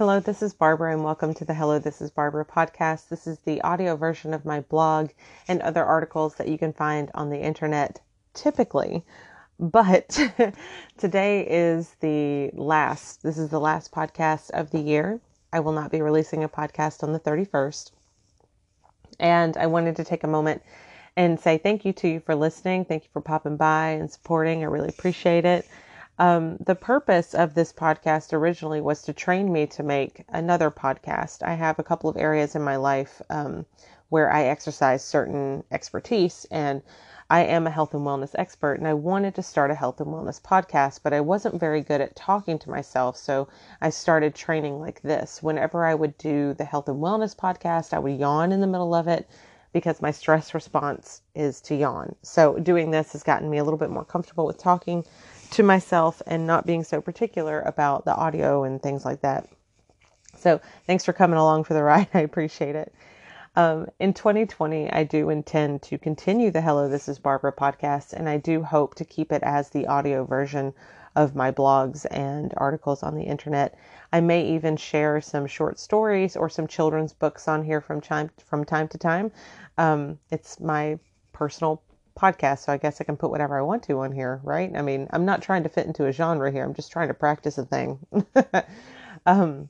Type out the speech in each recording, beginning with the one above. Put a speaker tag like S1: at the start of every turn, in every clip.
S1: Hello, this is Barbara, and welcome to the Hello, This is Barbara podcast. This is the audio version of my blog and other articles that you can find on the internet typically. But today is the last, this is the last podcast of the year. I will not be releasing a podcast on the 31st. And I wanted to take a moment and say thank you to you for listening. Thank you for popping by and supporting. I really appreciate it. Um, the purpose of this podcast originally was to train me to make another podcast. I have a couple of areas in my life um, where I exercise certain expertise, and I am a health and wellness expert. And I wanted to start a health and wellness podcast, but I wasn't very good at talking to myself. So I started training like this. Whenever I would do the health and wellness podcast, I would yawn in the middle of it because my stress response is to yawn. So doing this has gotten me a little bit more comfortable with talking to myself and not being so particular about the audio and things like that. So thanks for coming along for the ride. I appreciate it. Um, in 2020, I do intend to continue the Hello, This is Barbara podcast, and I do hope to keep it as the audio version of my blogs and articles on the internet. I may even share some short stories or some children's books on here from time from time to time. Um, it's my personal podcast, so I guess I can put whatever I want to on here, right? I mean, I'm not trying to fit into a genre here. I'm just trying to practice a thing. um,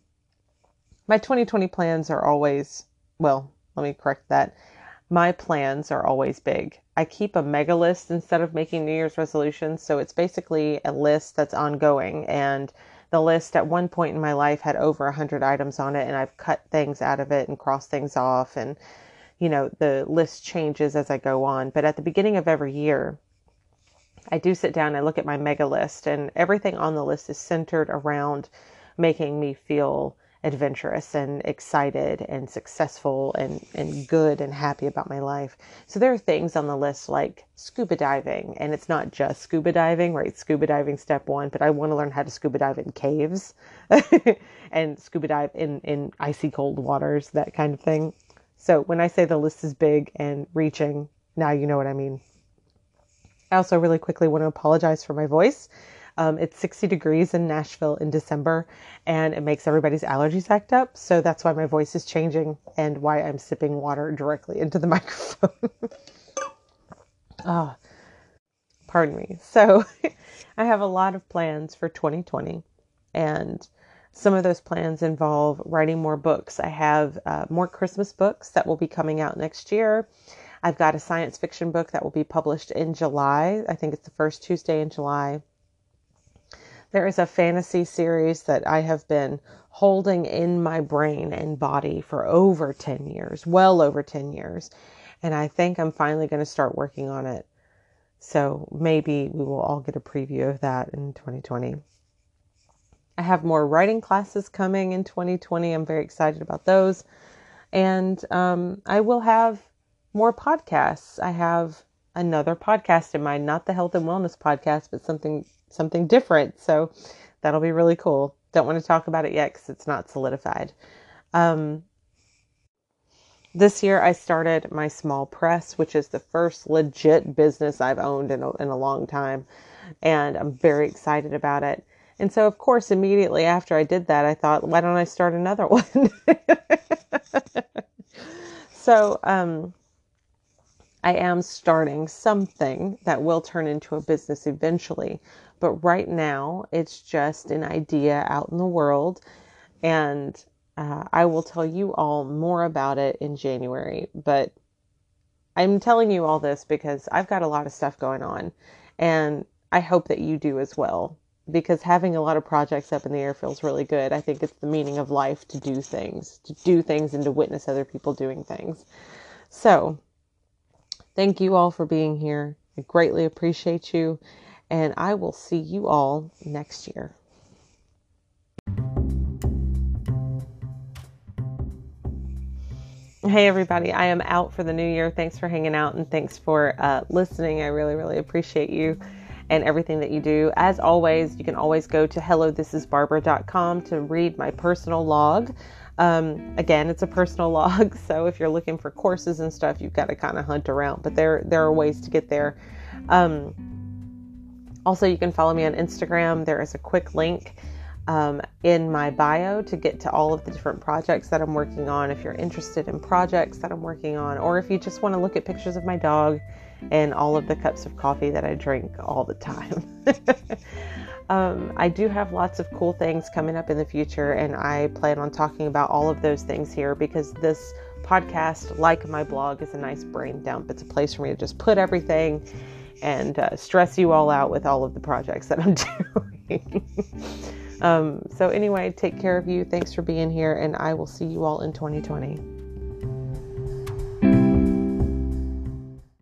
S1: my 2020 plans are always, well, let me correct that. My plans are always big. I keep a mega list instead of making New Year's resolutions. So it's basically a list that's ongoing. And the list at one point in my life had over 100 items on it, and I've cut things out of it and crossed things off. And you know, the list changes as I go on. But at the beginning of every year, I do sit down and look at my mega list, and everything on the list is centered around making me feel adventurous and excited and successful and, and good and happy about my life. So there are things on the list like scuba diving, and it's not just scuba diving, right? Scuba diving step one, but I want to learn how to scuba dive in caves and scuba dive in, in icy cold waters, that kind of thing. So when I say the list is big and reaching, now you know what I mean. I also really quickly want to apologize for my voice. Um, it's 60 degrees in Nashville in December, and it makes everybody's allergies act up. So that's why my voice is changing and why I'm sipping water directly into the microphone. Oh, pardon me. So I have a lot of plans for 2020, and some of those plans involve writing more books. I have uh, more Christmas books that will be coming out next year. I've got a science fiction book that will be published in July. I think it's the first Tuesday in July. There is a fantasy series that I have been holding in my brain and body for over 10 years, well over 10 years. And I think I'm finally going to start working on it. So maybe we will all get a preview of that in 2020. I have more writing classes coming in 2020. I'm very excited about those. And um, I will have more podcasts. I have another podcast in mind, not the health and wellness podcast, but something something different. So that'll be really cool. Don't want to talk about it yet because it's not solidified. Um, this year, I started my small press, which is the first legit business I've owned in a, in a long time, and I'm very excited about it. And so, of course, immediately after I did that, I thought, why don't I start another one? so, um, I am starting something that will turn into a business eventually. But right now, it's just an idea out in the world. And uh, I will tell you all more about it in January. But I'm telling you all this because I've got a lot of stuff going on. And I hope that you do as well because having a lot of projects up in the air feels really good. I think it's the meaning of life to do things, to do things and to witness other people doing things. So, thank you all for being here. I greatly appreciate you, and I will see you all next year. Hey, everybody, I am out for the new year. Thanks for hanging out and thanks for uh, listening. I really, really appreciate you and everything that you do. As always, you can always go to hellothisisbarbara.com to read my personal log. Um, again, it's a personal log, so if you're looking for courses and stuff, you've got to kind of hunt around. But there there are ways to get there. Um, also, you can follow me on Instagram. There is a quick link um, in my bio to get to all of the different projects that I'm working on. If you're interested in projects that I'm working on, or if you just want to look at pictures of my dog and all of the cups of coffee that I drink all the time. um, I do have lots of cool things coming up in the future, and I plan on talking about all of those things here because this podcast, like my blog, is a nice brain dump. It's a place for me to just put everything and uh, stress you all out with all of the projects that I'm doing. Um, so, anyway, take care of you. Thanks for being here, and I will see you all in 2020.